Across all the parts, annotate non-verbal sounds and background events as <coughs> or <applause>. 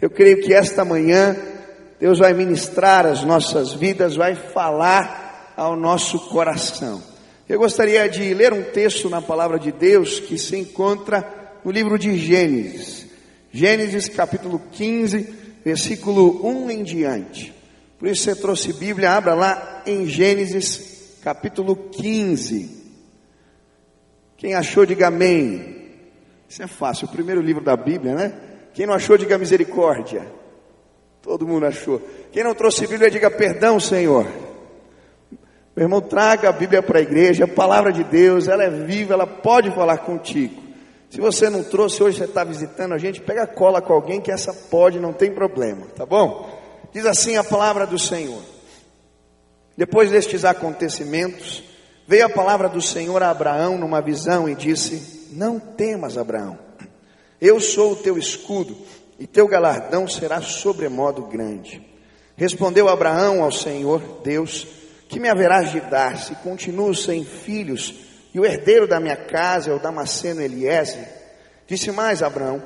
Eu creio que esta manhã Deus vai ministrar as nossas vidas, vai falar ao nosso coração. Eu gostaria de ler um texto na palavra de Deus que se encontra no livro de Gênesis. Gênesis capítulo 15, versículo 1 em diante. Por isso você trouxe Bíblia, abra lá em Gênesis capítulo 15. Quem achou, diga amém. Isso é fácil, o primeiro livro da Bíblia, né? Quem não achou, diga misericórdia. Todo mundo achou. Quem não trouxe Bíblia, diga perdão, Senhor. Meu irmão, traga a Bíblia para a igreja, a palavra de Deus, ela é viva, ela pode falar contigo. Se você não trouxe, hoje você está visitando a gente, pega cola com alguém que essa pode, não tem problema, tá bom? Diz assim a palavra do Senhor. Depois destes acontecimentos, veio a palavra do Senhor a Abraão numa visão e disse: Não temas, Abraão, eu sou o teu escudo e teu galardão será sobremodo grande. Respondeu Abraão ao Senhor Deus: Que me haverás de dar se continuo sem filhos e o herdeiro da minha casa é o Damasceno Eliezer? Disse mais Abraão: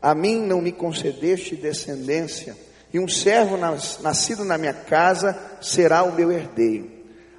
A mim não me concedeste descendência e um servo nascido na minha casa será o meu herdeiro.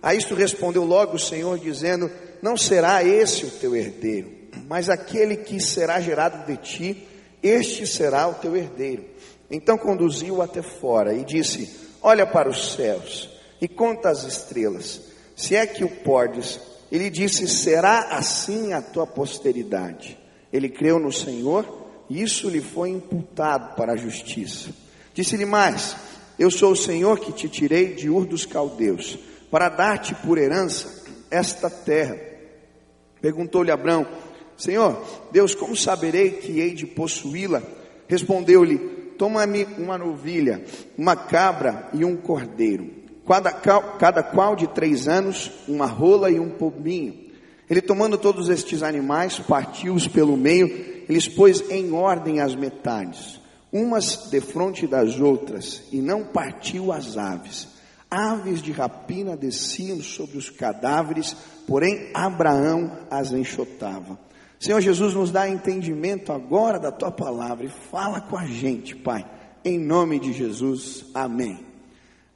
A isto respondeu logo o Senhor, dizendo: Não será esse o teu herdeiro, mas aquele que será gerado de ti, este será o teu herdeiro. Então conduziu-o até fora e disse: Olha para os céus e conta as estrelas, se é que o podes. Ele disse: Será assim a tua posteridade. Ele creu no Senhor e isso lhe foi imputado para a justiça. Disse-lhe mais: Eu sou o Senhor que te tirei de Ur dos Caldeus, para dar-te por herança esta terra. Perguntou-lhe Abraão: Senhor, Deus, como saberei que hei de possuí-la? Respondeu-lhe: Toma-me uma novilha, uma cabra e um cordeiro, cada, cada qual de três anos, uma rola e um pombinho. Ele tomando todos estes animais, partiu-os pelo meio, eles pôs em ordem as metades umas defronte das outras, e não partiu as aves. Aves de rapina desciam sobre os cadáveres, porém Abraão as enxotava. Senhor Jesus, nos dá entendimento agora da tua palavra e fala com a gente, Pai, em nome de Jesus, amém.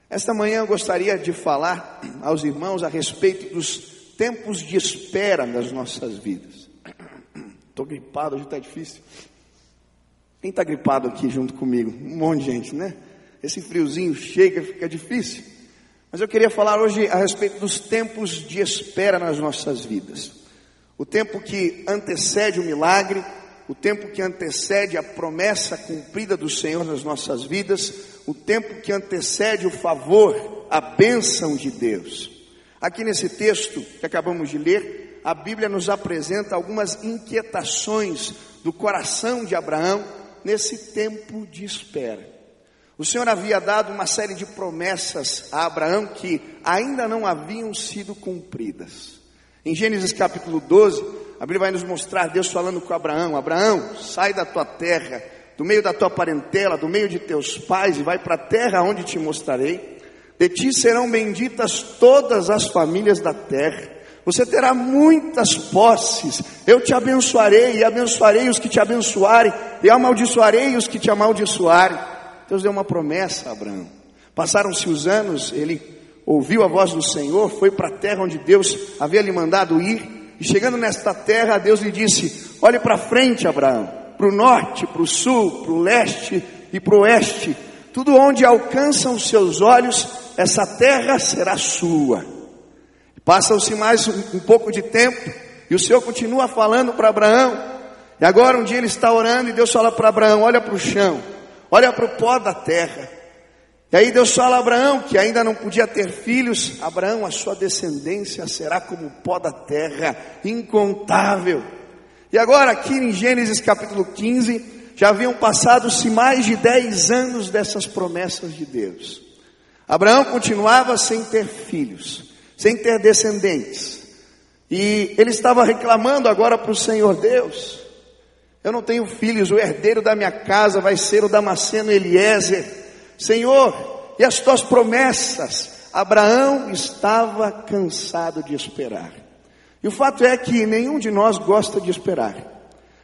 Esta manhã eu gostaria de falar aos irmãos a respeito dos tempos de espera das nossas vidas. Estou gripado, hoje está difícil. Quem está gripado aqui junto comigo? Um monte de gente, né? Esse friozinho chega, fica difícil. Mas eu queria falar hoje a respeito dos tempos de espera nas nossas vidas. O tempo que antecede o milagre, o tempo que antecede a promessa cumprida do Senhor nas nossas vidas, o tempo que antecede o favor, a bênção de Deus. Aqui nesse texto que acabamos de ler, a Bíblia nos apresenta algumas inquietações do coração de Abraão nesse tempo de espera. O Senhor havia dado uma série de promessas a Abraão que ainda não haviam sido cumpridas. Em Gênesis capítulo 12, a Bíblia vai nos mostrar Deus falando com Abraão: Abraão, sai da tua terra, do meio da tua parentela, do meio de teus pais, e vai para a terra onde te mostrarei. De ti serão benditas todas as famílias da terra. Você terá muitas posses. Eu te abençoarei e abençoarei os que te abençoarem, e amaldiçoarei os que te amaldiçoarem. Deus deu uma promessa a Abraão. Passaram-se os anos, ele ouviu a voz do Senhor, foi para a terra onde Deus havia lhe mandado ir, e chegando nesta terra, Deus lhe disse: Olhe para frente, Abraão, para o norte, para o sul, para o leste e para o oeste, tudo onde alcançam os seus olhos, essa terra será sua. Passam-se mais um, um pouco de tempo e o Senhor continua falando para Abraão. E agora um dia ele está orando e Deus fala para Abraão: olha para o chão, olha para o pó da terra. E aí Deus fala a Abraão que ainda não podia ter filhos. Abraão, a sua descendência será como o pó da terra, incontável. E agora aqui em Gênesis capítulo 15, já haviam passado-se mais de 10 anos dessas promessas de Deus. Abraão continuava sem ter filhos sem ter descendentes. E ele estava reclamando agora para o Senhor Deus: Eu não tenho filhos, o herdeiro da minha casa vai ser o Damasceno Eliezer. Senhor, e as tuas promessas? Abraão estava cansado de esperar. E o fato é que nenhum de nós gosta de esperar.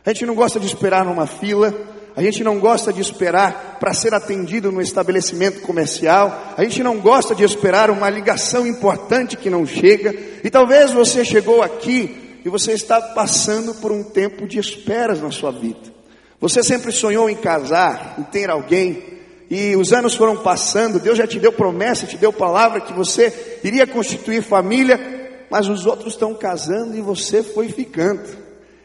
A gente não gosta de esperar numa fila, a gente não gosta de esperar para ser atendido no estabelecimento comercial, a gente não gosta de esperar uma ligação importante que não chega, e talvez você chegou aqui e você está passando por um tempo de esperas na sua vida. Você sempre sonhou em casar, em ter alguém, e os anos foram passando, Deus já te deu promessa, te deu palavra que você iria constituir família, mas os outros estão casando e você foi ficando.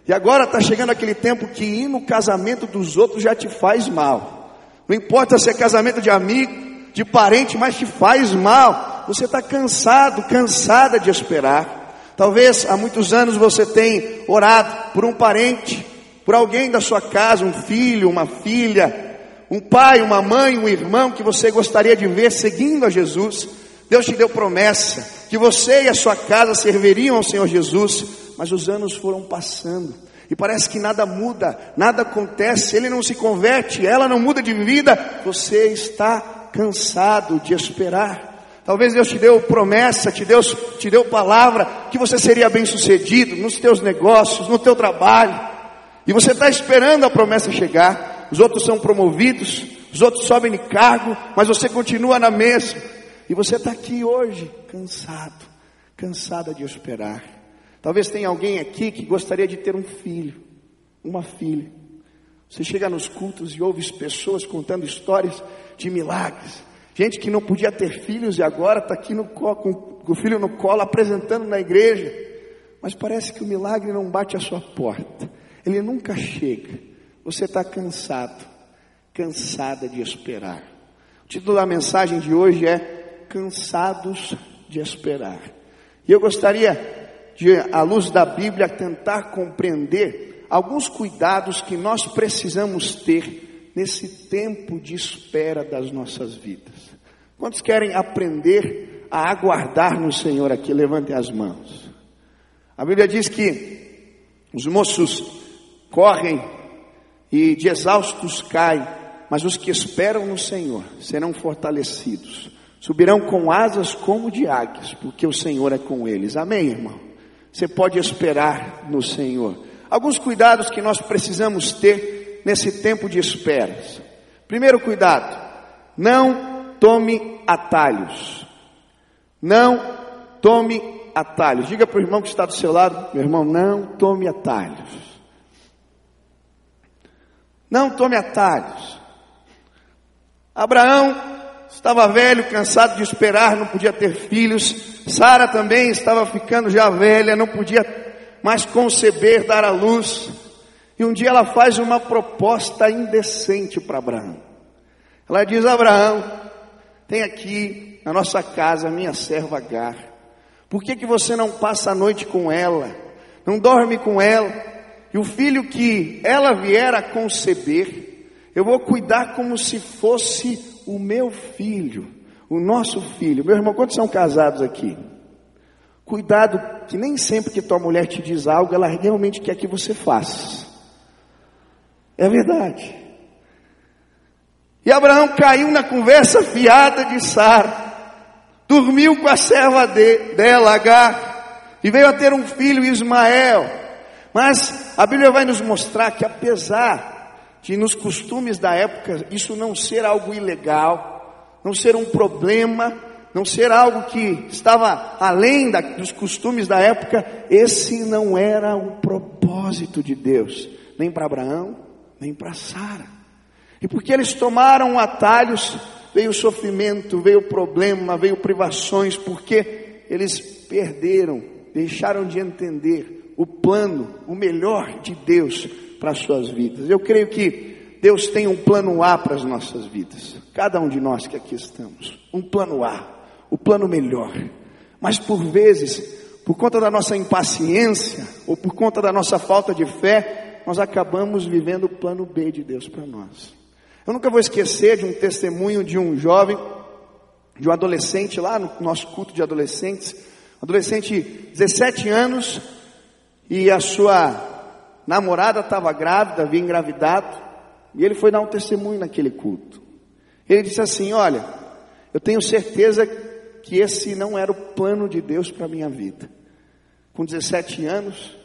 E agora está chegando aquele tempo que ir no casamento dos outros já te faz mal. Não importa se é casamento de amigo, de parente, mas te faz mal. Você está cansado, cansada de esperar. Talvez há muitos anos você tenha orado por um parente, por alguém da sua casa, um filho, uma filha, um pai, uma mãe, um irmão que você gostaria de ver seguindo a Jesus. Deus te deu promessa que você e a sua casa serviriam ao Senhor Jesus, mas os anos foram passando. E parece que nada muda, nada acontece, ele não se converte, ela não muda de vida, você está cansado de esperar. Talvez Deus te deu promessa, te deu, te deu palavra, que você seria bem sucedido nos teus negócios, no teu trabalho. E você está esperando a promessa chegar. Os outros são promovidos, os outros sobem de cargo, mas você continua na mesma. E você está aqui hoje, cansado, cansada de esperar. Talvez tenha alguém aqui que gostaria de ter um filho, uma filha. Você chega nos cultos e ouve pessoas contando histórias de milagres. Gente que não podia ter filhos e agora está aqui no, com o filho no colo apresentando na igreja. Mas parece que o milagre não bate a sua porta ele nunca chega. Você está cansado, cansada de esperar. O título da mensagem de hoje é Cansados de Esperar. E eu gostaria de, à luz da Bíblia, tentar compreender alguns cuidados que nós precisamos ter nesse tempo de espera das nossas vidas. Quantos querem aprender a aguardar no Senhor aqui? Levantem as mãos. A Bíblia diz que os moços correm e de exaustos caem, mas os que esperam no Senhor serão fortalecidos, subirão com asas como de águias, porque o Senhor é com eles. Amém, irmão? Você pode esperar no Senhor. Alguns cuidados que nós precisamos ter nesse tempo de esperas. Primeiro cuidado, não tome atalhos. Não tome atalhos. Diga para o irmão que está do seu lado, meu irmão, não tome atalhos. Não tome atalhos. Abraão estava velho, cansado de esperar, não podia ter filhos. Sara também estava ficando já velha, não podia mais conceber, dar à luz. E um dia ela faz uma proposta indecente para Abraão. Ela diz: Abraão, tem aqui na nossa casa minha serva Agar. Por que, que você não passa a noite com ela? Não dorme com ela? E o filho que ela vier a conceber, eu vou cuidar como se fosse o meu filho, o nosso filho. Meu irmão, quantos são casados aqui? Cuidado, que nem sempre que tua mulher te diz algo, ela realmente quer que você faça. É verdade. E Abraão caiu na conversa fiada de Sara, dormiu com a serva de, dela, Agar, e veio a ter um filho, Ismael. Mas a Bíblia vai nos mostrar que apesar de nos costumes da época isso não ser algo ilegal, não ser um problema, não ser algo que estava além da, dos costumes da época, esse não era o propósito de Deus, nem para Abraão, nem para Sara. E porque eles tomaram atalhos, veio sofrimento, veio problema, veio privações, porque eles perderam, deixaram de entender o plano, o melhor de Deus para as suas vidas. Eu creio que Deus tem um plano A para as nossas vidas. Cada um de nós que aqui estamos. Um plano A, o plano melhor. Mas por vezes, por conta da nossa impaciência ou por conta da nossa falta de fé, nós acabamos vivendo o plano B de Deus para nós. Eu nunca vou esquecer de um testemunho de um jovem, de um adolescente lá no nosso culto de adolescentes, adolescente 17 anos, e a sua namorada estava grávida, havia engravidado, e ele foi dar um testemunho naquele culto. Ele disse assim: Olha, eu tenho certeza que esse não era o plano de Deus para a minha vida. Com 17 anos,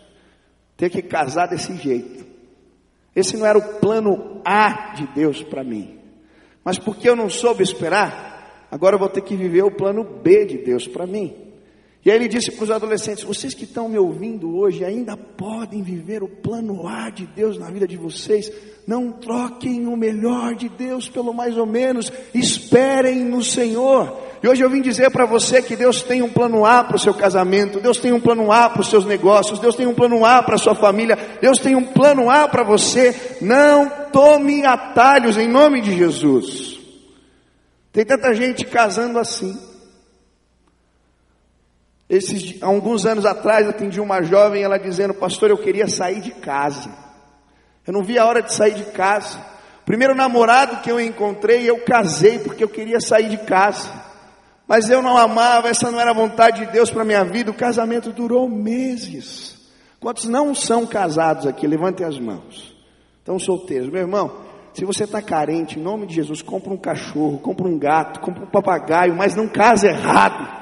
ter que casar desse jeito. Esse não era o plano A de Deus para mim. Mas porque eu não soube esperar, agora eu vou ter que viver o plano B de Deus para mim. E aí ele disse para os adolescentes: vocês que estão me ouvindo hoje ainda podem viver o plano A de Deus na vida de vocês. Não troquem o melhor de Deus pelo mais ou menos, esperem no Senhor. E hoje eu vim dizer para você que Deus tem um plano A para o seu casamento, Deus tem um plano A para os seus negócios, Deus tem um plano A para a sua família, Deus tem um plano A para você. Não tome atalhos em nome de Jesus. Tem tanta gente casando assim. Esses, alguns anos atrás atendi uma jovem, ela dizendo, pastor, eu queria sair de casa. Eu não vi a hora de sair de casa. Primeiro namorado que eu encontrei, eu casei porque eu queria sair de casa. Mas eu não amava, essa não era a vontade de Deus para minha vida. O casamento durou meses. Quantos não são casados aqui? Levantem as mãos. Estão solteiros. Meu irmão, se você está carente, em nome de Jesus, compra um cachorro, compra um gato, compra um papagaio, mas não case errado.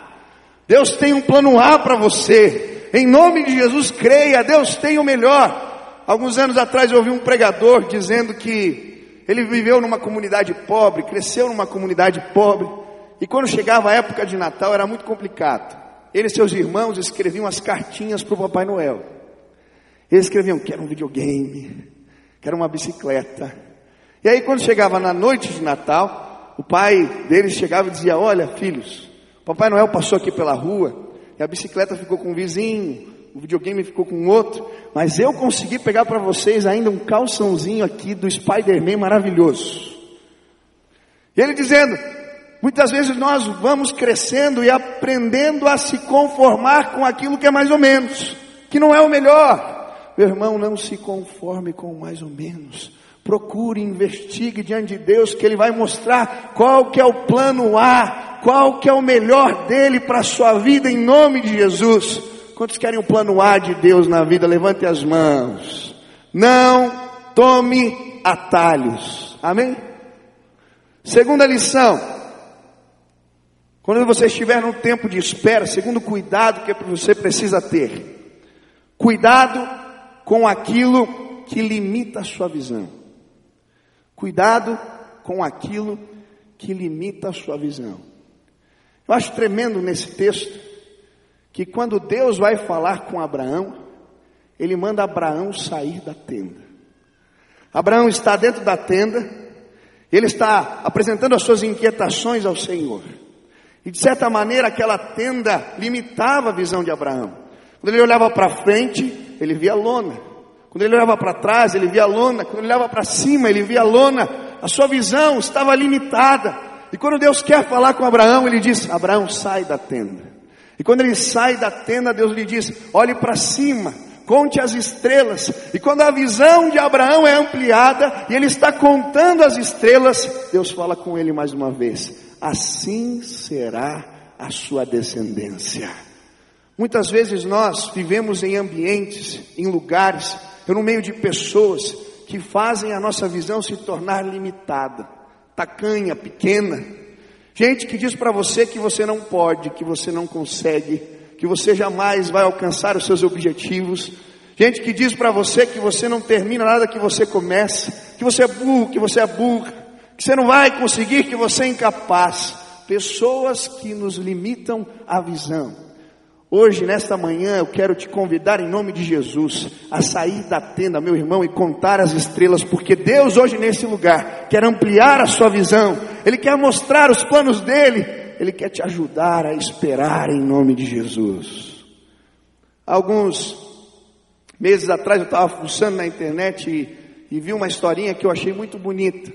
Deus tem um plano A para você. Em nome de Jesus, creia, Deus tem o melhor. Alguns anos atrás eu ouvi um pregador dizendo que ele viveu numa comunidade pobre, cresceu numa comunidade pobre, e quando chegava a época de Natal era muito complicado. Ele e seus irmãos escreviam as cartinhas para o Papai Noel. Eles escreviam: quero um videogame, quero uma bicicleta. E aí, quando chegava na noite de Natal, o pai deles chegava e dizia: Olha, filhos, Papai Noel passou aqui pela rua e a bicicleta ficou com um vizinho, o videogame ficou com outro, mas eu consegui pegar para vocês ainda um calçãozinho aqui do Spider-Man maravilhoso. E ele dizendo: muitas vezes nós vamos crescendo e aprendendo a se conformar com aquilo que é mais ou menos, que não é o melhor. Meu irmão, não se conforme com mais ou menos. Procure, investigue diante de Deus, que Ele vai mostrar qual que é o plano A, qual que é o melhor dele para a sua vida em nome de Jesus. Quantos querem o plano A de Deus na vida? Levante as mãos. Não tome atalhos. Amém? Segunda lição. Quando você estiver num tempo de espera, segundo cuidado que você precisa ter. Cuidado com aquilo que limita a sua visão. Cuidado com aquilo que limita a sua visão. Eu acho tremendo nesse texto que quando Deus vai falar com Abraão, ele manda Abraão sair da tenda. Abraão está dentro da tenda, ele está apresentando as suas inquietações ao Senhor. E de certa maneira aquela tenda limitava a visão de Abraão. Quando ele olhava para frente, ele via lona. Quando ele olhava para trás, ele via lona. Quando ele olhava para cima, ele via lona. A sua visão estava limitada. E quando Deus quer falar com Abraão, ele diz: Abraão, sai da tenda. E quando ele sai da tenda, Deus lhe diz: olhe para cima, conte as estrelas. E quando a visão de Abraão é ampliada e ele está contando as estrelas, Deus fala com ele mais uma vez: assim será a sua descendência. Muitas vezes nós vivemos em ambientes, em lugares, no meio de pessoas que fazem a nossa visão se tornar limitada tacanha, pequena. Gente que diz para você que você não pode, que você não consegue, que você jamais vai alcançar os seus objetivos. Gente que diz para você que você não termina nada que você começa, que você é burro, que você é burra, que você não vai conseguir, que você é incapaz. Pessoas que nos limitam a visão. Hoje, nesta manhã, eu quero te convidar em nome de Jesus a sair da tenda, meu irmão, e contar as estrelas, porque Deus hoje nesse lugar quer ampliar a sua visão, Ele quer mostrar os planos dEle, Ele quer te ajudar a esperar em nome de Jesus. Alguns meses atrás eu estava fuçando na internet e, e vi uma historinha que eu achei muito bonita,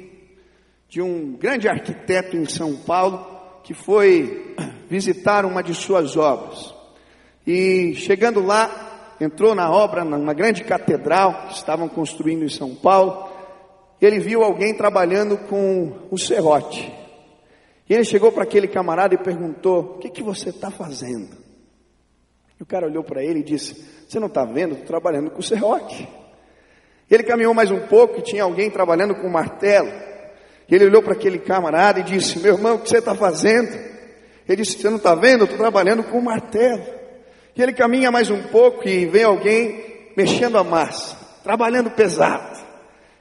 de um grande arquiteto em São Paulo que foi <coughs> visitar uma de suas obras. E chegando lá, entrou na obra, numa grande catedral que estavam construindo em São Paulo. Ele viu alguém trabalhando com o serrote. E ele chegou para aquele camarada e perguntou: O que, que você está fazendo? E o cara olhou para ele e disse: Você não está vendo? Estou trabalhando com o serrote. Ele caminhou mais um pouco e tinha alguém trabalhando com o martelo. Ele olhou para aquele camarada e disse: Meu irmão, o que você está fazendo? Ele disse: Você não está vendo? Estou trabalhando com o martelo. E ele caminha mais um pouco e vem alguém mexendo a massa, trabalhando pesado.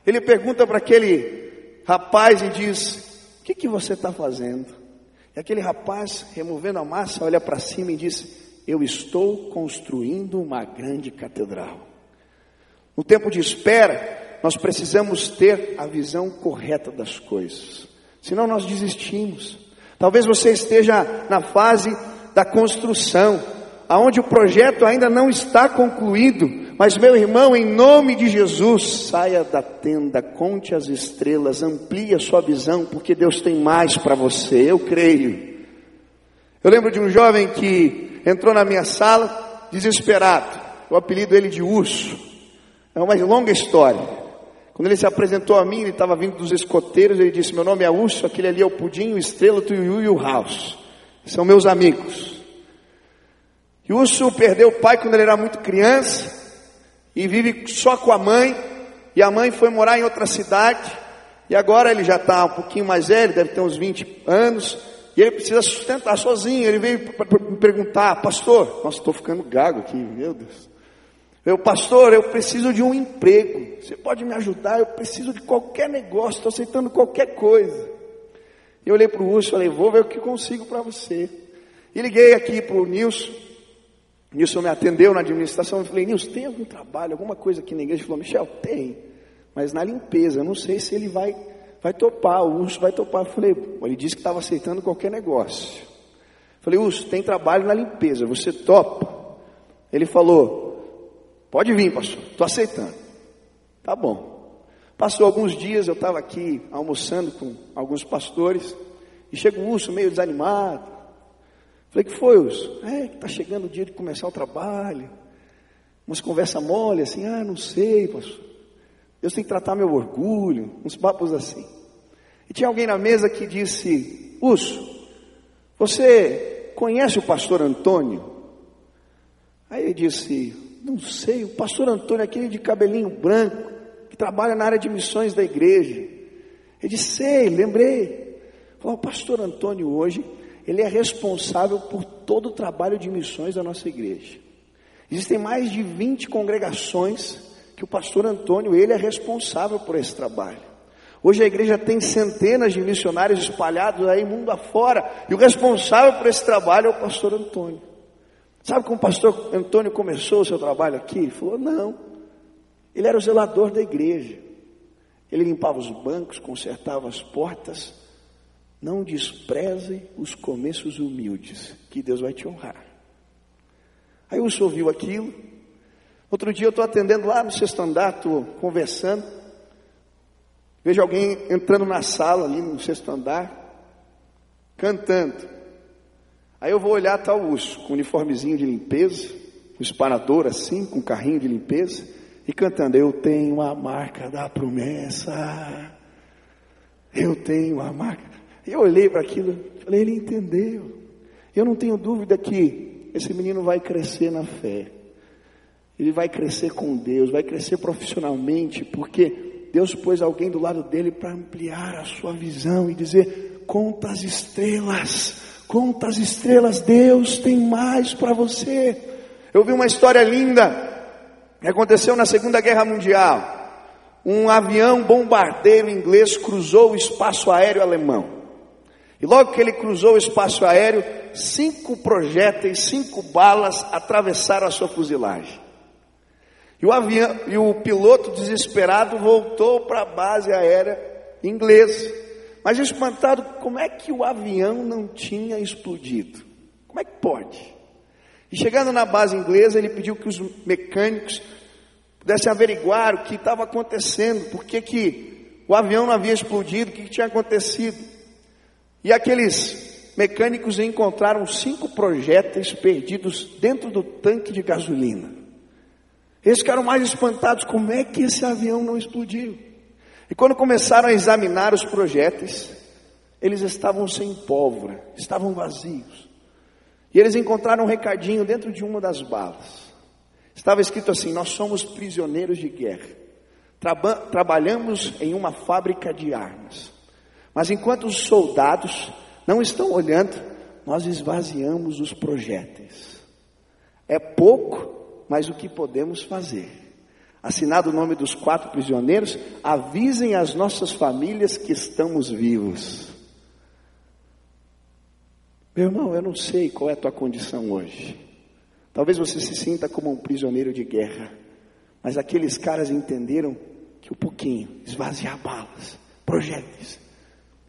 Ele pergunta para aquele rapaz e diz: O que, que você está fazendo? E aquele rapaz, removendo a massa, olha para cima e diz: Eu estou construindo uma grande catedral. No tempo de espera, nós precisamos ter a visão correta das coisas, senão nós desistimos. Talvez você esteja na fase da construção, aonde o projeto ainda não está concluído, mas meu irmão, em nome de Jesus, saia da tenda, conte as estrelas, amplie a sua visão, porque Deus tem mais para você, eu creio. Eu lembro de um jovem que entrou na minha sala desesperado, eu apelido ele de urso, é uma longa história. Quando ele se apresentou a mim, ele estava vindo dos escoteiros, ele disse: Meu nome é Urso, aquele ali é o Pudim, o Estrela, o Tuiu e o House. São meus amigos. E Urso perdeu o pai quando ele era muito criança e vive só com a mãe. E a mãe foi morar em outra cidade. E agora ele já está um pouquinho mais velho, deve ter uns 20 anos. E ele precisa sustentar sozinho. Ele veio me perguntar, pastor, nossa, estou ficando gago aqui, meu Deus. Meu pastor, eu preciso de um emprego. Você pode me ajudar? Eu preciso de qualquer negócio, estou aceitando qualquer coisa. Eu olhei para o Urso e falei, vou ver o que consigo para você. E liguei aqui para o Nilson. Nilson me atendeu na administração. Eu falei, Nilson, tem algum trabalho, alguma coisa aqui na igreja? Ele falou, Michel, tem, mas na limpeza. Não sei se ele vai, vai topar, o Urso vai topar. Eu falei, ele disse que estava aceitando qualquer negócio. Eu falei, Urso, tem trabalho na limpeza, você topa? Ele falou, pode vir, pastor, estou aceitando. Tá bom. Passou alguns dias, eu estava aqui almoçando com alguns pastores, e chega o urso meio desanimado. Falei, que foi, urso? É, está chegando o dia de começar o trabalho. Umas conversa mole, assim, ah, não sei, pastor. Deus tem que tratar meu orgulho, uns papos assim. E tinha alguém na mesa que disse, urso, você conhece o pastor Antônio? Aí ele disse, não sei, o pastor Antônio, aquele de cabelinho branco, que trabalha na área de missões da igreja. Ele disse, sei, lembrei. Falou, o pastor Antônio hoje ele é responsável por todo o trabalho de missões da nossa igreja. Existem mais de 20 congregações que o pastor Antônio, ele é responsável por esse trabalho. Hoje a igreja tem centenas de missionários espalhados aí mundo afora, e o responsável por esse trabalho é o pastor Antônio. Sabe como o pastor Antônio começou o seu trabalho aqui? Ele falou: não, ele era o zelador da igreja. Ele limpava os bancos, consertava as portas, não despreze os começos humildes, que Deus vai te honrar. Aí o senhor ouviu aquilo. Outro dia eu estou atendendo lá no sexto andar, conversando. Vejo alguém entrando na sala ali no sexto andar, cantando. Aí eu vou olhar tal tá urso, com uniformezinho de limpeza, com esparador assim, com carrinho de limpeza, e cantando: Eu tenho a marca da promessa. Eu tenho a marca. Eu olhei para aquilo, falei, ele entendeu. Eu não tenho dúvida que esse menino vai crescer na fé. Ele vai crescer com Deus, vai crescer profissionalmente, porque Deus pôs alguém do lado dele para ampliar a sua visão e dizer: conta as estrelas, conta as estrelas, Deus tem mais para você. Eu vi uma história linda que aconteceu na Segunda Guerra Mundial. Um avião bombardeiro inglês cruzou o espaço aéreo alemão. E logo que ele cruzou o espaço aéreo, cinco projéteis, cinco balas atravessaram a sua fuzilagem. E o, avião, e o piloto desesperado voltou para a base aérea inglesa. Mas espantado, como é que o avião não tinha explodido? Como é que pode? E chegando na base inglesa, ele pediu que os mecânicos pudessem averiguar o que estava acontecendo, por que, que o avião não havia explodido, o que, que tinha acontecido. E aqueles mecânicos encontraram cinco projéteis perdidos dentro do tanque de gasolina. Eles ficaram mais espantados, como é que esse avião não explodiu? E quando começaram a examinar os projéteis, eles estavam sem pólvora, estavam vazios. E eles encontraram um recadinho dentro de uma das balas. Estava escrito assim: Nós somos prisioneiros de guerra. Traba trabalhamos em uma fábrica de armas. Mas enquanto os soldados não estão olhando, nós esvaziamos os projéteis. É pouco, mas o que podemos fazer? assinado o nome dos quatro prisioneiros, avisem as nossas famílias que estamos vivos. Meu irmão, eu não sei qual é a tua condição hoje. Talvez você se sinta como um prisioneiro de guerra, mas aqueles caras entenderam que o pouquinho, esvaziar balas, projéteis,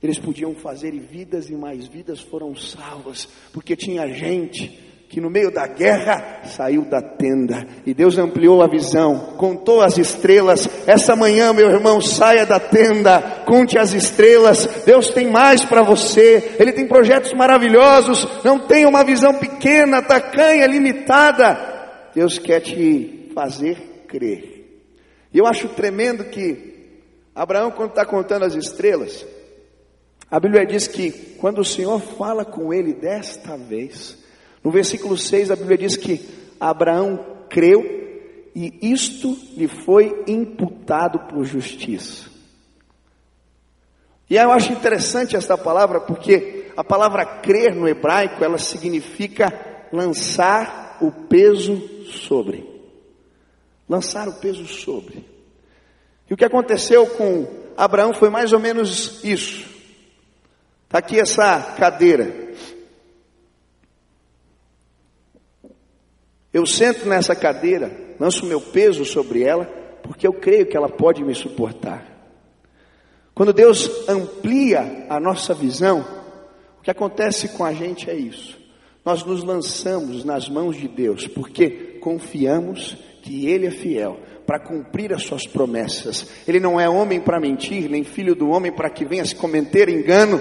eles podiam fazer e vidas e mais vidas foram salvas, porque tinha gente que no meio da guerra saiu da tenda e Deus ampliou a visão, contou as estrelas. Essa manhã, meu irmão, saia da tenda, conte as estrelas. Deus tem mais para você, Ele tem projetos maravilhosos. Não tenha uma visão pequena, tacanha, limitada. Deus quer te fazer crer. E eu acho tremendo que Abraão, quando está contando as estrelas, a Bíblia diz que quando o Senhor fala com ele desta vez, no versículo 6 a Bíblia diz que Abraão creu e isto lhe foi imputado por justiça. E eu acho interessante esta palavra porque a palavra crer no hebraico ela significa lançar o peso sobre. Lançar o peso sobre. E o que aconteceu com Abraão foi mais ou menos isso. Está aqui essa cadeira. Eu sento nessa cadeira, lanço meu peso sobre ela, porque eu creio que ela pode me suportar. Quando Deus amplia a nossa visão, o que acontece com a gente é isso. Nós nos lançamos nas mãos de Deus, porque confiamos que Ele é fiel para cumprir as suas promessas. Ele não é homem para mentir, nem filho do homem para que venha se cometer engano.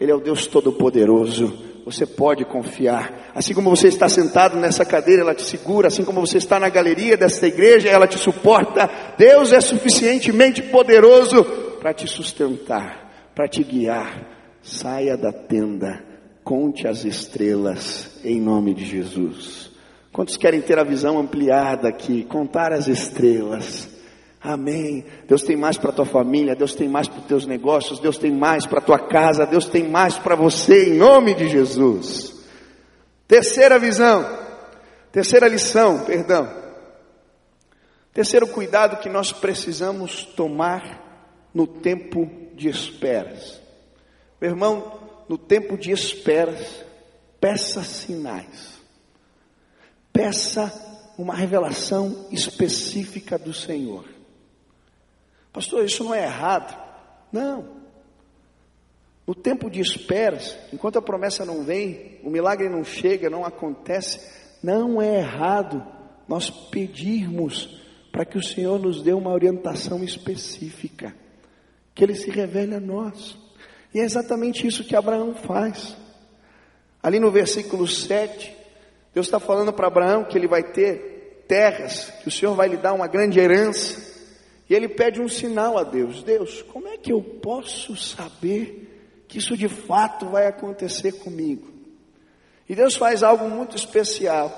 Ele é o Deus Todo-Poderoso você pode confiar. Assim como você está sentado nessa cadeira, ela te segura. Assim como você está na galeria desta igreja, ela te suporta. Deus é suficientemente poderoso para te sustentar, para te guiar. Saia da tenda, conte as estrelas, em nome de Jesus. Quantos querem ter a visão ampliada aqui? Contar as estrelas. Amém. Deus tem mais para tua família, Deus tem mais para os teus negócios, Deus tem mais para tua casa, Deus tem mais para você em nome de Jesus. Terceira visão, terceira lição, perdão. Terceiro cuidado que nós precisamos tomar no tempo de esperas. Meu irmão, no tempo de esperas, peça sinais. Peça uma revelação específica do Senhor. Pastor, isso não é errado. Não. No tempo de esperas, enquanto a promessa não vem, o milagre não chega, não acontece, não é errado nós pedirmos para que o Senhor nos dê uma orientação específica, que Ele se revele a nós. E é exatamente isso que Abraão faz. Ali no versículo 7, Deus está falando para Abraão que ele vai ter terras, que o Senhor vai lhe dar uma grande herança. E ele pede um sinal a Deus: Deus, como é que eu posso saber que isso de fato vai acontecer comigo? E Deus faz algo muito especial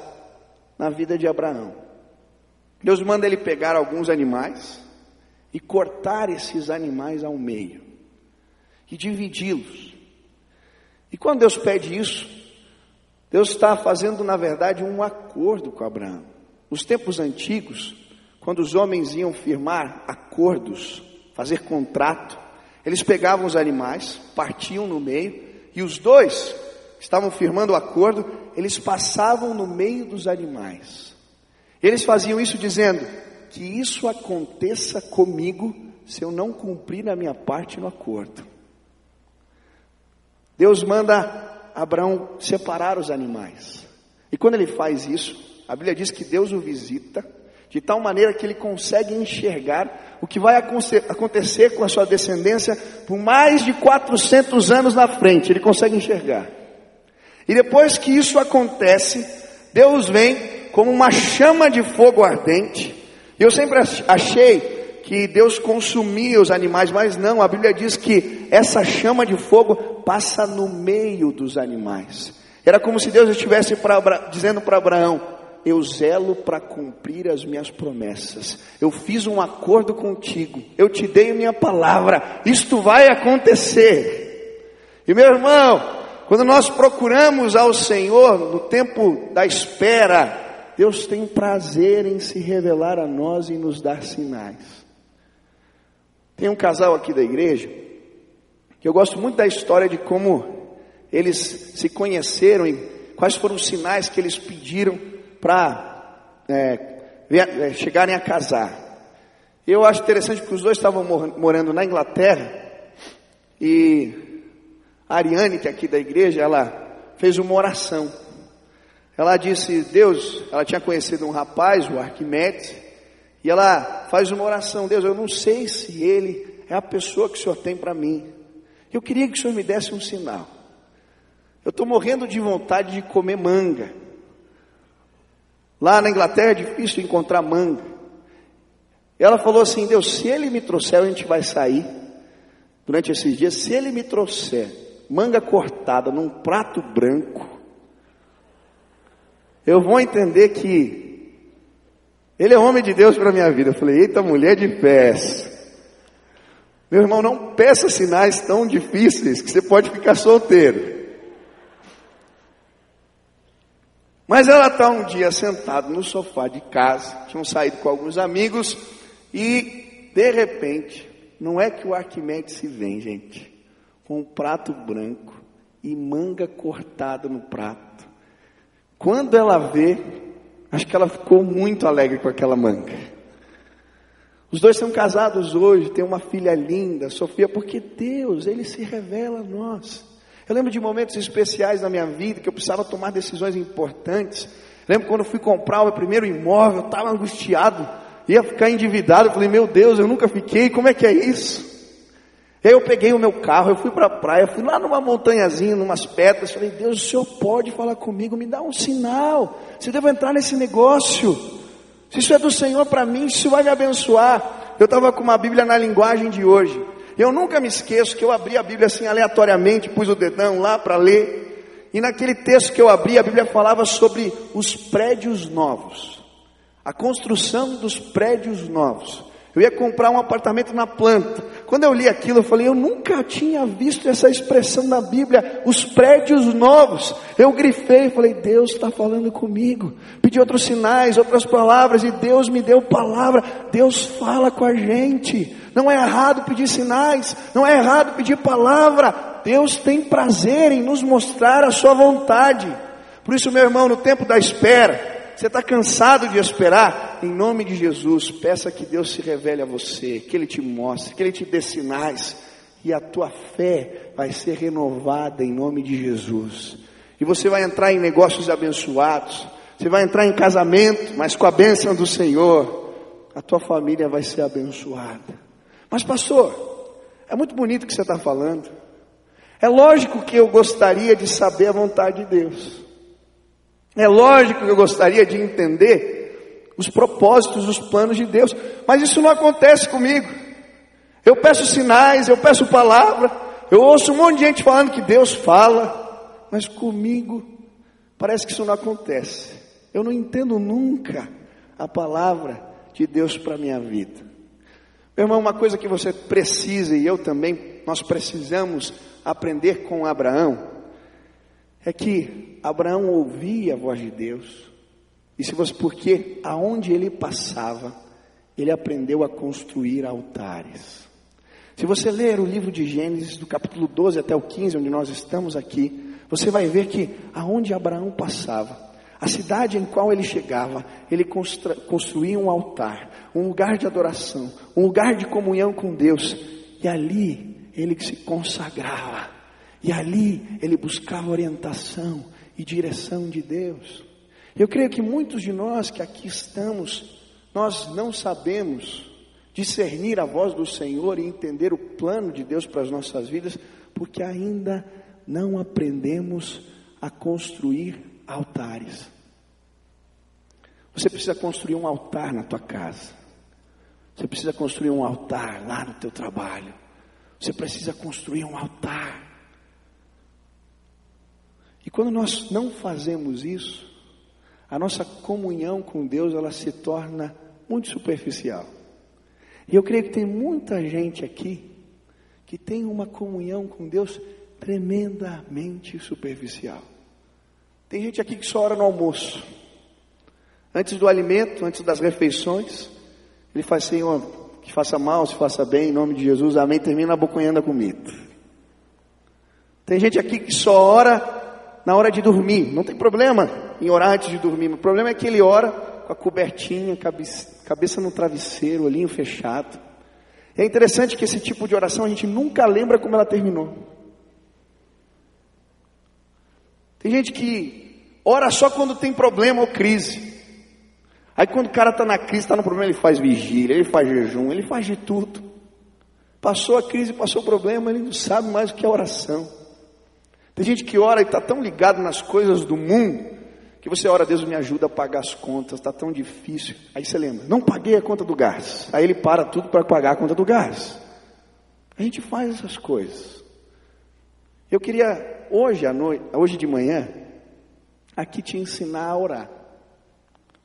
na vida de Abraão. Deus manda ele pegar alguns animais e cortar esses animais ao meio e dividi-los. E quando Deus pede isso, Deus está fazendo, na verdade, um acordo com Abraão. Os tempos antigos, quando os homens iam firmar acordos, fazer contrato, eles pegavam os animais, partiam no meio, e os dois estavam firmando o acordo, eles passavam no meio dos animais. Eles faziam isso dizendo: que isso aconteça comigo se eu não cumprir a minha parte no acordo. Deus manda Abraão separar os animais. E quando ele faz isso, a Bíblia diz que Deus o visita de tal maneira que ele consegue enxergar o que vai acontecer com a sua descendência por mais de 400 anos na frente, ele consegue enxergar. E depois que isso acontece, Deus vem como uma chama de fogo ardente. Eu sempre achei que Deus consumia os animais, mas não, a Bíblia diz que essa chama de fogo passa no meio dos animais. Era como se Deus estivesse pra, dizendo para Abraão: eu zelo para cumprir as minhas promessas. Eu fiz um acordo contigo. Eu te dei minha palavra. Isto vai acontecer. E meu irmão, quando nós procuramos ao Senhor no tempo da espera, Deus tem prazer em se revelar a nós e nos dar sinais. Tem um casal aqui da igreja que eu gosto muito da história de como eles se conheceram e quais foram os sinais que eles pediram para é, é, chegarem a casar. Eu acho interessante porque os dois estavam morando na Inglaterra e a Ariane, que é aqui da igreja, ela fez uma oração. Ela disse, Deus, ela tinha conhecido um rapaz, o Arquimedes, e ela faz uma oração, Deus, eu não sei se ele é a pessoa que o Senhor tem para mim. Eu queria que o Senhor me desse um sinal. Eu estou morrendo de vontade de comer manga. Lá na Inglaterra é difícil encontrar manga. Ela falou assim: Deus, se ele me trouxer, a gente vai sair durante esses dias. Se ele me trouxer manga cortada num prato branco, eu vou entender que ele é homem de Deus para minha vida. Eu falei: Eita, mulher de pés. Meu irmão, não peça sinais tão difíceis que você pode ficar solteiro. Mas ela está um dia sentada no sofá de casa, tinham saído com alguns amigos e de repente, não é que o Arquimedes se vem, gente, com um prato branco e manga cortada no prato. Quando ela vê, acho que ela ficou muito alegre com aquela manga. Os dois são casados hoje, tem uma filha linda, Sofia, porque Deus, Ele se revela a nós. Eu lembro de momentos especiais na minha vida que eu precisava tomar decisões importantes. Lembro quando fui comprar o meu primeiro imóvel, eu estava angustiado, ia ficar endividado. Eu falei, meu Deus, eu nunca fiquei, como é que é isso? E aí eu peguei o meu carro, eu fui para a praia, fui lá numa montanhazinha, numas pedras, falei, Deus, o Senhor pode falar comigo, me dá um sinal, se devo entrar nesse negócio, se isso é do Senhor para mim, isso vai me abençoar. Eu estava com uma Bíblia na linguagem de hoje. Eu nunca me esqueço que eu abri a Bíblia assim aleatoriamente, pus o dedão lá para ler, e naquele texto que eu abri, a Bíblia falava sobre os prédios novos, a construção dos prédios novos. Eu ia comprar um apartamento na planta. Quando eu li aquilo, eu falei, eu nunca tinha visto essa expressão na Bíblia, os prédios novos. Eu grifei, falei, Deus está falando comigo. Pedi outros sinais, outras palavras, e Deus me deu palavra. Deus fala com a gente. Não é errado pedir sinais, não é errado pedir palavra. Deus tem prazer em nos mostrar a sua vontade. Por isso, meu irmão, no tempo da espera, você está cansado de esperar? Em nome de Jesus, peça que Deus se revele a você, que Ele te mostre, que Ele te dê sinais, e a tua fé vai ser renovada em nome de Jesus. E você vai entrar em negócios abençoados, você vai entrar em casamento, mas com a bênção do Senhor, a tua família vai ser abençoada. Mas, pastor, é muito bonito o que você está falando. É lógico que eu gostaria de saber a vontade de Deus. É lógico que eu gostaria de entender os propósitos, os planos de Deus, mas isso não acontece comigo. Eu peço sinais, eu peço palavra, eu ouço um monte de gente falando que Deus fala, mas comigo parece que isso não acontece. Eu não entendo nunca a palavra de Deus para a minha vida. Meu irmão, uma coisa que você precisa e eu também, nós precisamos aprender com Abraão, é que Abraão ouvia a voz de Deus. E se você, porque aonde ele passava, ele aprendeu a construir altares. Se você ler o livro de Gênesis, do capítulo 12 até o 15, onde nós estamos aqui, você vai ver que aonde Abraão passava, a cidade em qual ele chegava, ele construía um altar, um lugar de adoração, um lugar de comunhão com Deus, e ali ele se consagrava. E ali ele buscava orientação e direção de Deus. Eu creio que muitos de nós que aqui estamos, nós não sabemos discernir a voz do Senhor e entender o plano de Deus para as nossas vidas, porque ainda não aprendemos a construir altares. Você precisa construir um altar na tua casa. Você precisa construir um altar lá no teu trabalho. Você precisa construir um altar e quando nós não fazemos isso, a nossa comunhão com Deus ela se torna muito superficial. E eu creio que tem muita gente aqui que tem uma comunhão com Deus tremendamente superficial. Tem gente aqui que só ora no almoço. Antes do alimento, antes das refeições, ele faz, Senhor, que faça mal, se faça bem, em nome de Jesus, amém. Termina abocanhando a comida. Tem gente aqui que só ora na hora de dormir. Não tem problema em orar antes de dormir. O problema é que ele ora com a cobertinha, cabeça, cabeça no travesseiro, olhinho fechado. É interessante que esse tipo de oração a gente nunca lembra como ela terminou. Tem gente que ora só quando tem problema ou crise. Aí quando o cara está na crise, está no problema, ele faz vigília, ele faz jejum, ele faz de tudo. Passou a crise, passou o problema, ele não sabe mais o que é oração. Tem gente que ora e está tão ligado nas coisas do mundo, que você ora, Deus me ajuda a pagar as contas, está tão difícil. Aí você lembra, não paguei a conta do gás. Aí ele para tudo para pagar a conta do gás. A gente faz essas coisas. Eu queria hoje à noite, hoje de manhã, aqui te ensinar a orar.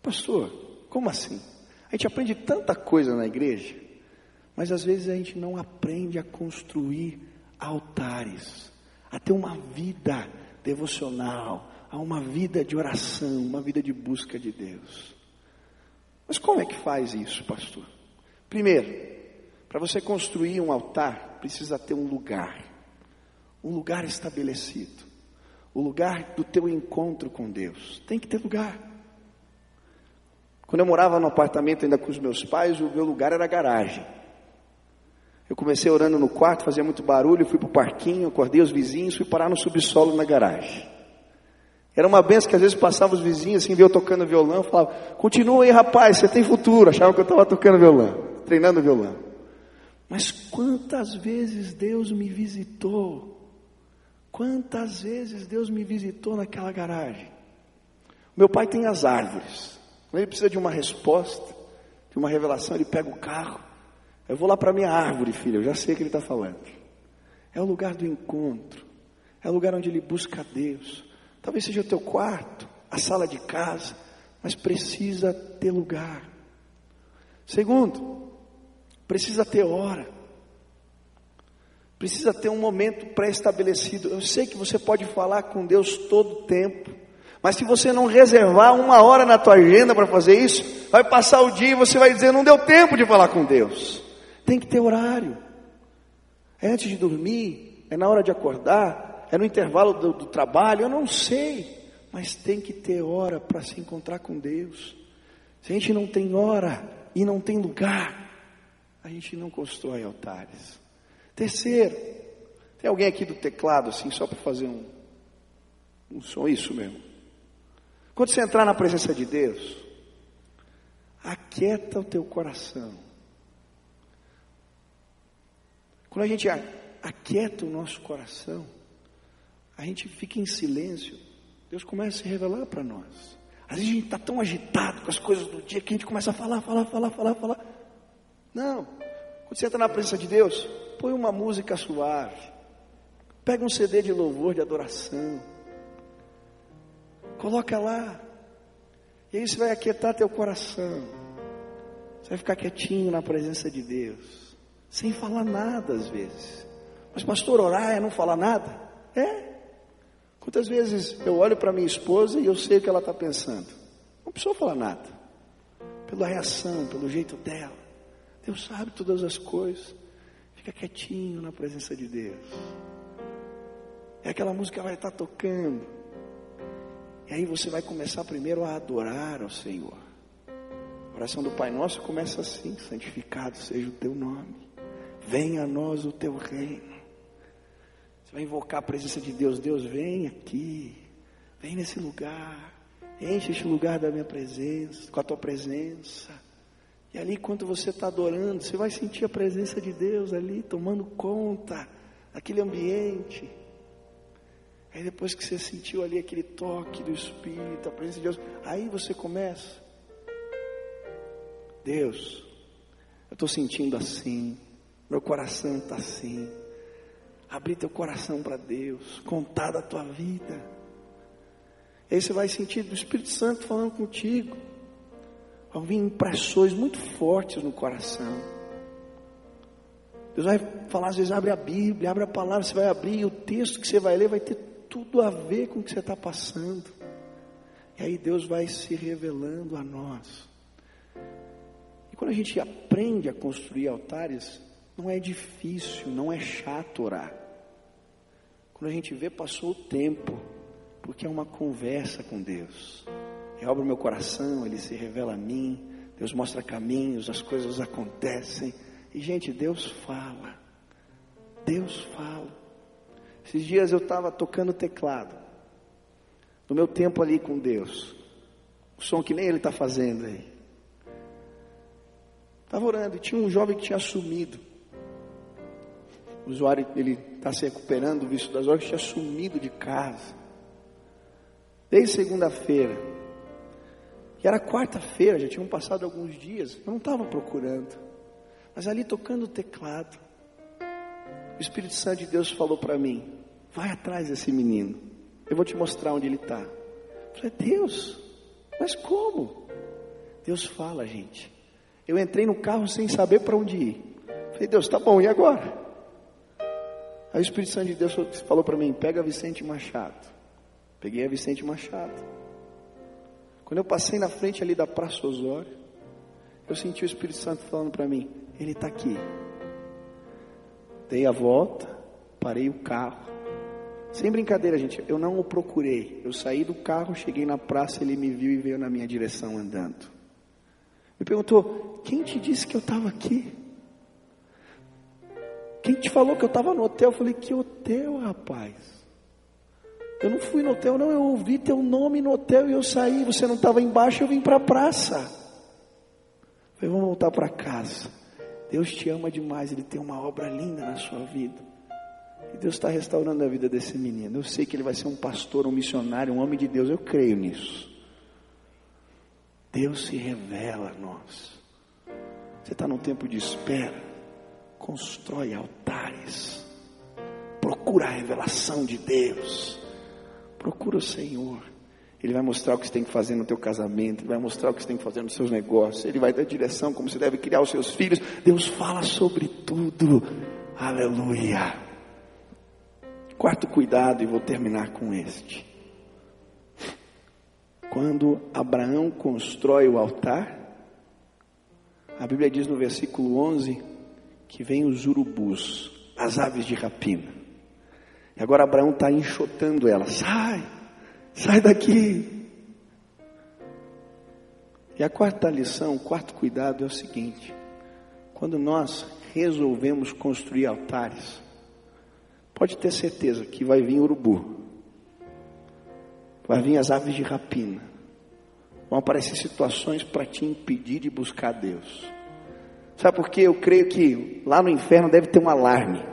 Pastor, como assim? A gente aprende tanta coisa na igreja, mas às vezes a gente não aprende a construir altares, a ter uma vida devocional, a uma vida de oração, uma vida de busca de Deus. Mas como é que faz isso, pastor? Primeiro, para você construir um altar, precisa ter um lugar, um lugar estabelecido, o lugar do teu encontro com Deus. Tem que ter lugar. Quando eu morava no apartamento ainda com os meus pais, o meu lugar era a garagem. Eu comecei orando no quarto, fazia muito barulho, fui para o parquinho, acordei os vizinhos, fui parar no subsolo na garagem. Era uma benção que às vezes passava os vizinhos assim, eu tocando violão, falava, continua aí rapaz, você tem futuro. Achavam que eu estava tocando violão, treinando violão. Mas quantas vezes Deus me visitou? Quantas vezes Deus me visitou naquela garagem? Meu pai tem as árvores. Quando ele precisa de uma resposta, de uma revelação, ele pega o carro. Eu vou lá para a minha árvore, filho, eu já sei o que ele está falando. É o lugar do encontro, é o lugar onde ele busca a Deus. Talvez seja o teu quarto, a sala de casa, mas precisa ter lugar. Segundo, precisa ter hora. Precisa ter um momento pré-estabelecido. Eu sei que você pode falar com Deus todo o tempo. Mas se você não reservar uma hora na tua agenda para fazer isso, vai passar o dia e você vai dizer, não deu tempo de falar com Deus. Tem que ter horário. É antes de dormir, é na hora de acordar, é no intervalo do, do trabalho, eu não sei. Mas tem que ter hora para se encontrar com Deus. Se a gente não tem hora e não tem lugar, a gente não constrói altares. Terceiro, tem alguém aqui do teclado, assim, só para fazer um, um som, isso mesmo. Quando você entrar na presença de Deus, aquieta o teu coração. Quando a gente aquieta o nosso coração, a gente fica em silêncio, Deus começa a se revelar para nós. Às vezes a gente está tão agitado com as coisas do dia que a gente começa a falar, falar, falar, falar, falar. Não. Quando você entra na presença de Deus, põe uma música suave. Pega um CD de louvor, de adoração. Coloca lá. E aí você vai aquietar teu coração. Você vai ficar quietinho na presença de Deus. Sem falar nada às vezes. Mas pastor, orar é não falar nada? É. Quantas vezes eu olho para minha esposa e eu sei o que ela está pensando? Não precisa falar nada. Pela reação, pelo jeito dela. Deus sabe todas as coisas. Fica quietinho na presença de Deus. É aquela música que vai estar tá tocando. E aí você vai começar primeiro a adorar ao Senhor. A oração do Pai Nosso começa assim: santificado seja o teu nome, venha a nós o teu reino. Você vai invocar a presença de Deus. Deus, vem aqui, vem nesse lugar, enche este lugar da minha presença, com a tua presença. E ali, quando você está adorando, você vai sentir a presença de Deus ali, tomando conta daquele ambiente. Aí depois que você sentiu ali aquele toque do Espírito, a presença de Deus, aí você começa. Deus, eu estou sentindo assim, meu coração está assim. Abrir teu coração para Deus, contar da tua vida. Aí você vai sentir do Espírito Santo falando contigo. Vão vir impressões muito fortes no coração. Deus vai falar, às vezes, abre a Bíblia, abre a palavra, você vai abrir, e o texto que você vai ler vai ter tudo a ver com o que você está passando. E aí Deus vai se revelando a nós. E quando a gente aprende a construir altares, não é difícil, não é chato orar. Quando a gente vê, passou o tempo, porque é uma conversa com Deus. Eu abro meu coração, Ele se revela a mim, Deus mostra caminhos, as coisas acontecem. E, gente, Deus fala. Deus fala. Esses dias eu estava tocando teclado. No meu tempo ali com Deus. O som que nem ele está fazendo aí. Estava orando e tinha um jovem que tinha sumido. O usuário, ele está se recuperando do vício das drogas, tinha sumido de casa. Desde segunda-feira. E era quarta-feira, já tinham passado alguns dias. Eu não estava procurando. Mas ali tocando o teclado. O Espírito Santo de Deus falou para mim: vai atrás desse menino. Eu vou te mostrar onde ele está. Eu falei, Deus, mas como? Deus fala, gente. Eu entrei no carro sem saber para onde ir. Falei, Deus, tá bom, e agora? Aí o Espírito Santo de Deus falou para mim: pega Vicente Machado. Peguei a Vicente Machado. Quando eu passei na frente ali da Praça Osório, eu senti o Espírito Santo falando para mim: Ele está aqui. Dei a volta, parei o carro. Sem brincadeira, gente, eu não o procurei. Eu saí do carro, cheguei na praça, ele me viu e veio na minha direção andando. Me perguntou: Quem te disse que eu estava aqui? Quem te falou que eu estava no hotel? Eu falei: Que hotel, rapaz? Eu não fui no hotel, não. Eu ouvi teu nome no hotel e eu saí. Você não estava embaixo, eu vim para a praça. Eu falei: Vamos voltar para casa. Deus te ama demais, Ele tem uma obra linda na sua vida. E Deus está restaurando a vida desse menino. Eu sei que ele vai ser um pastor, um missionário, um homem de Deus. Eu creio nisso. Deus se revela a nós. Você está num tempo de espera. Constrói altares. Procura a revelação de Deus. Procura o Senhor. Ele vai mostrar o que você tem que fazer no teu casamento, ele vai mostrar o que você tem que fazer nos seus negócios, ele vai dar direção como você deve criar os seus filhos. Deus fala sobre tudo. Aleluia. Quarto cuidado, e vou terminar com este. Quando Abraão constrói o altar, a Bíblia diz no versículo 11 que vem os urubus, as aves de rapina. E agora Abraão está enxotando ela. Sai, Sai daqui. E a quarta lição, o quarto cuidado é o seguinte: quando nós resolvemos construir altares, pode ter certeza que vai vir urubu, vai vir as aves de rapina, vão aparecer situações para te impedir de buscar Deus. Sabe por quê? Eu creio que lá no inferno deve ter um alarme.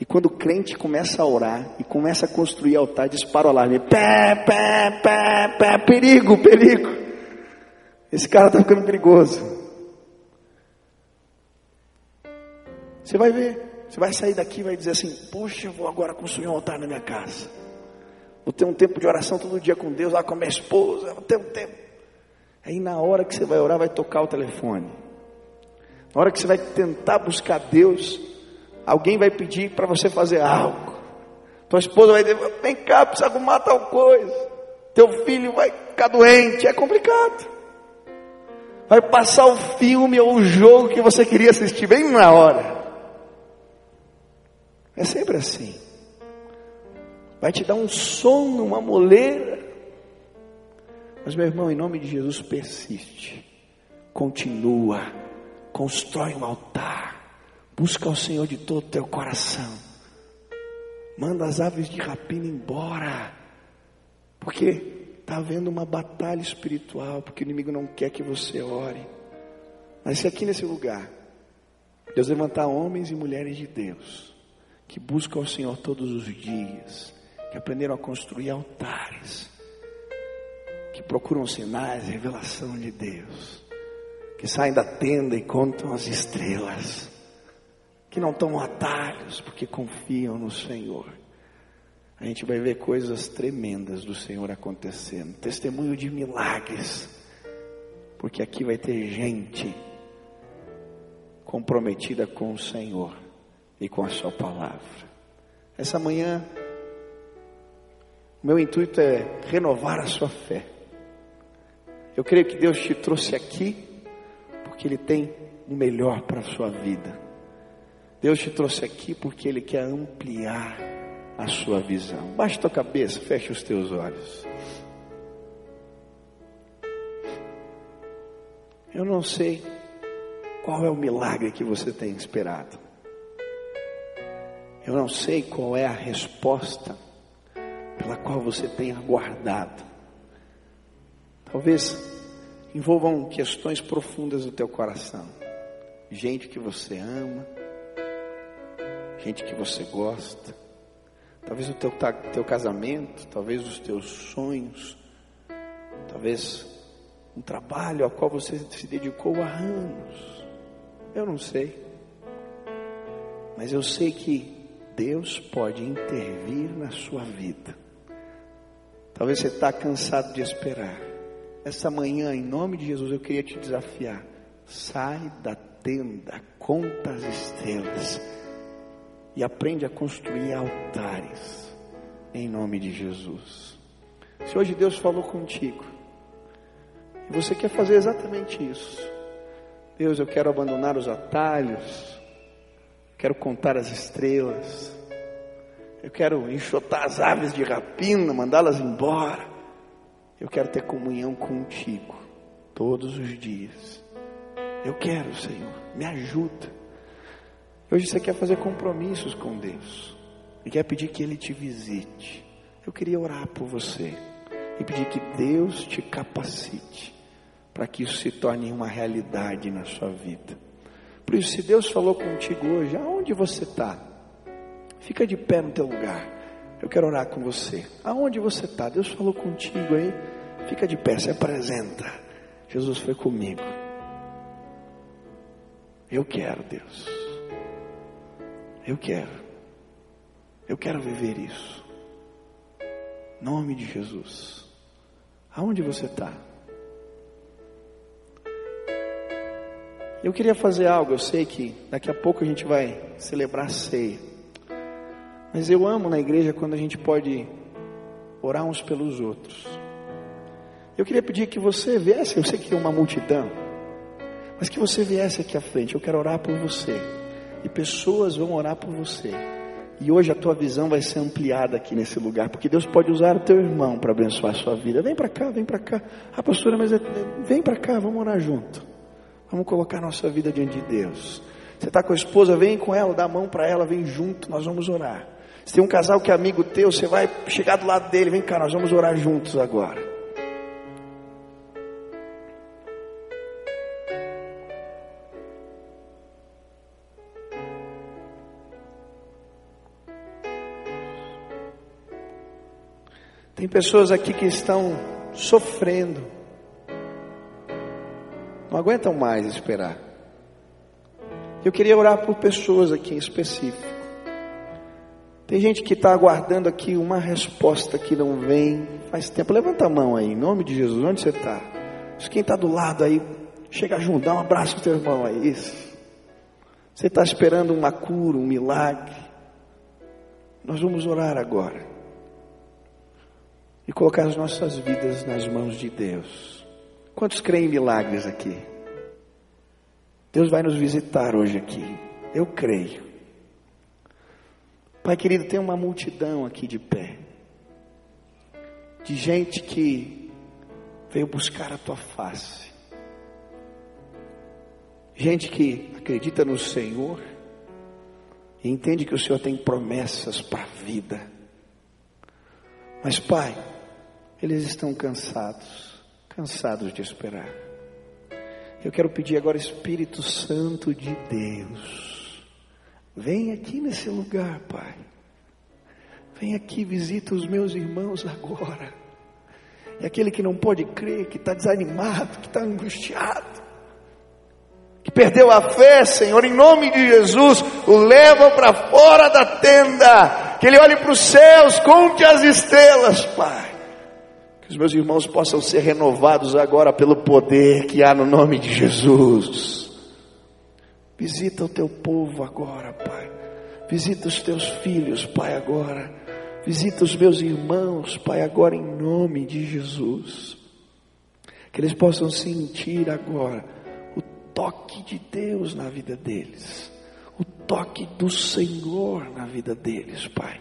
E quando o crente começa a orar e começa a construir altar, dispara o alarme. Pé, pé, pé, pé, perigo, perigo. Esse cara está ficando perigoso. Você vai ver, você vai sair daqui e vai dizer assim: Poxa, eu vou agora construir um altar na minha casa. Vou ter um tempo de oração todo dia com Deus, lá com a minha esposa. Vou ter um tempo. Aí na hora que você vai orar, vai tocar o telefone. Na hora que você vai tentar buscar Deus, Alguém vai pedir para você fazer algo. Tua esposa vai dizer: vem cá, precisa arrumar tal coisa. Teu filho vai ficar doente. É complicado. Vai passar o filme ou o jogo que você queria assistir bem na hora. É sempre assim. Vai te dar um sono, uma moleira. Mas, meu irmão, em nome de Jesus, persiste. Continua. Constrói um altar Busca o Senhor de todo o teu coração. Manda as aves de rapina embora. Porque está havendo uma batalha espiritual. Porque o inimigo não quer que você ore. Mas se aqui nesse lugar, Deus levantar homens e mulheres de Deus, que buscam o Senhor todos os dias, que aprenderam a construir altares, que procuram sinais, revelação de Deus, que saem da tenda e contam as estrelas que não tomam atalhos porque confiam no Senhor. A gente vai ver coisas tremendas do Senhor acontecendo, testemunho de milagres, porque aqui vai ter gente comprometida com o Senhor e com a Sua palavra. Essa manhã, meu intuito é renovar a sua fé. Eu creio que Deus te trouxe aqui porque Ele tem o melhor para a sua vida. Deus te trouxe aqui porque Ele quer ampliar a sua visão. Baixe tua cabeça, feche os teus olhos. Eu não sei qual é o milagre que você tem esperado. Eu não sei qual é a resposta pela qual você tem aguardado. Talvez envolvam questões profundas do teu coração. Gente que você ama, gente que você gosta, talvez o teu, teu casamento, talvez os teus sonhos, talvez um trabalho ao qual você se dedicou há anos. Eu não sei, mas eu sei que Deus pode intervir na sua vida. Talvez você está cansado de esperar. Essa manhã, em nome de Jesus, eu queria te desafiar. Sai da tenda, conta as estrelas e aprende a construir altares em nome de Jesus. Se hoje Deus falou contigo e você quer fazer exatamente isso, Deus, eu quero abandonar os atalhos, quero contar as estrelas, eu quero enxotar as aves de rapina, mandá-las embora. Eu quero ter comunhão contigo todos os dias. Eu quero, Senhor, me ajuda. Hoje você quer fazer compromissos com Deus e quer pedir que Ele te visite. Eu queria orar por você e pedir que Deus te capacite para que isso se torne uma realidade na sua vida. Por isso, se Deus falou contigo hoje, aonde você está? Fica de pé no teu lugar. Eu quero orar com você. Aonde você está? Deus falou contigo aí. Fica de pé, se apresenta. Jesus foi comigo. Eu quero, Deus. Eu quero. Eu quero viver isso. Nome de Jesus. Aonde você está? Eu queria fazer algo. Eu sei que daqui a pouco a gente vai celebrar a ceia. Mas eu amo na igreja quando a gente pode orar uns pelos outros. Eu queria pedir que você viesse, eu sei que tem uma multidão, mas que você viesse aqui à frente. Eu quero orar por você. E pessoas vão orar por você. E hoje a tua visão vai ser ampliada aqui nesse lugar, porque Deus pode usar o teu irmão para abençoar a sua vida. Vem para cá, vem para cá. Ah, pastora, mas é, vem para cá, vamos orar junto. Vamos colocar nossa vida diante de Deus. Você está com a esposa, vem com ela, dá a mão para ela, vem junto, nós vamos orar. Se tem um casal que é amigo teu, você vai chegar do lado dele, vem cá, nós vamos orar juntos agora. Tem pessoas aqui que estão sofrendo, não aguentam mais esperar. Eu queria orar por pessoas aqui em específico. Tem gente que está aguardando aqui uma resposta que não vem faz tempo. Levanta a mão aí, em nome de Jesus. Onde você está? Quem está do lado aí, chega junto, dá um abraço para o teu irmão aí. Isso. Você está esperando uma cura, um milagre. Nós vamos orar agora. E colocar as nossas vidas nas mãos de Deus. Quantos creem em milagres aqui? Deus vai nos visitar hoje aqui. Eu creio. Pai querido, tem uma multidão aqui de pé, de gente que veio buscar a tua face, gente que acredita no Senhor e entende que o Senhor tem promessas para a vida, mas Pai, eles estão cansados, cansados de esperar. Eu quero pedir agora, Espírito Santo de Deus, Vem aqui nesse lugar, Pai. Vem aqui, visita os meus irmãos agora. E aquele que não pode crer, que está desanimado, que está angustiado, que perdeu a fé, Senhor, em nome de Jesus, o leva para fora da tenda, que ele olhe para os céus, conte as estrelas, Pai. Que os meus irmãos possam ser renovados agora pelo poder que há no nome de Jesus. Visita o teu povo agora, Pai. Visita os teus filhos, Pai, agora. Visita os meus irmãos, Pai, agora em nome de Jesus. Que eles possam sentir agora o toque de Deus na vida deles, o toque do Senhor na vida deles, Pai.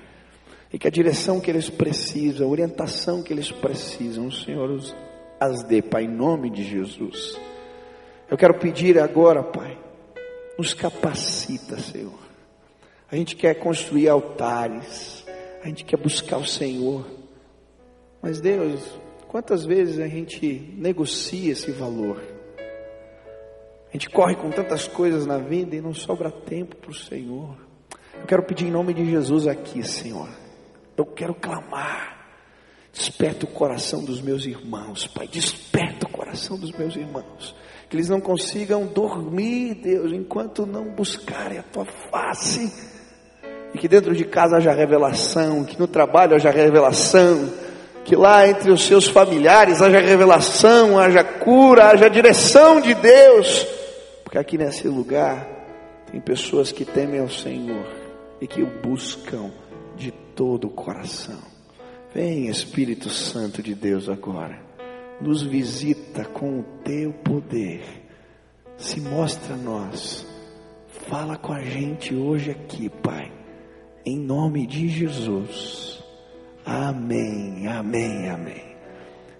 E que a direção que eles precisam, a orientação que eles precisam, o Senhor os, as dê, Pai, em nome de Jesus. Eu quero pedir agora, Pai, nos capacita, Senhor. A gente quer construir altares, a gente quer buscar o Senhor. Mas Deus, quantas vezes a gente negocia esse valor? A gente corre com tantas coisas na vida e não sobra tempo para o Senhor. Eu quero pedir em nome de Jesus aqui, Senhor. Eu quero clamar. Desperta o coração dos meus irmãos, Pai. Desperta o coração dos meus irmãos. Que eles não consigam dormir, Deus, enquanto não buscarem a tua face. E que dentro de casa haja revelação, que no trabalho haja revelação, que lá entre os seus familiares haja revelação, haja cura, haja direção de Deus, porque aqui nesse lugar tem pessoas que temem ao Senhor e que o buscam de todo o coração. Vem Espírito Santo de Deus agora, nos visita com o teu poder, se mostra a nós, fala com a gente hoje aqui, Pai em nome de Jesus. Amém, amém, amém.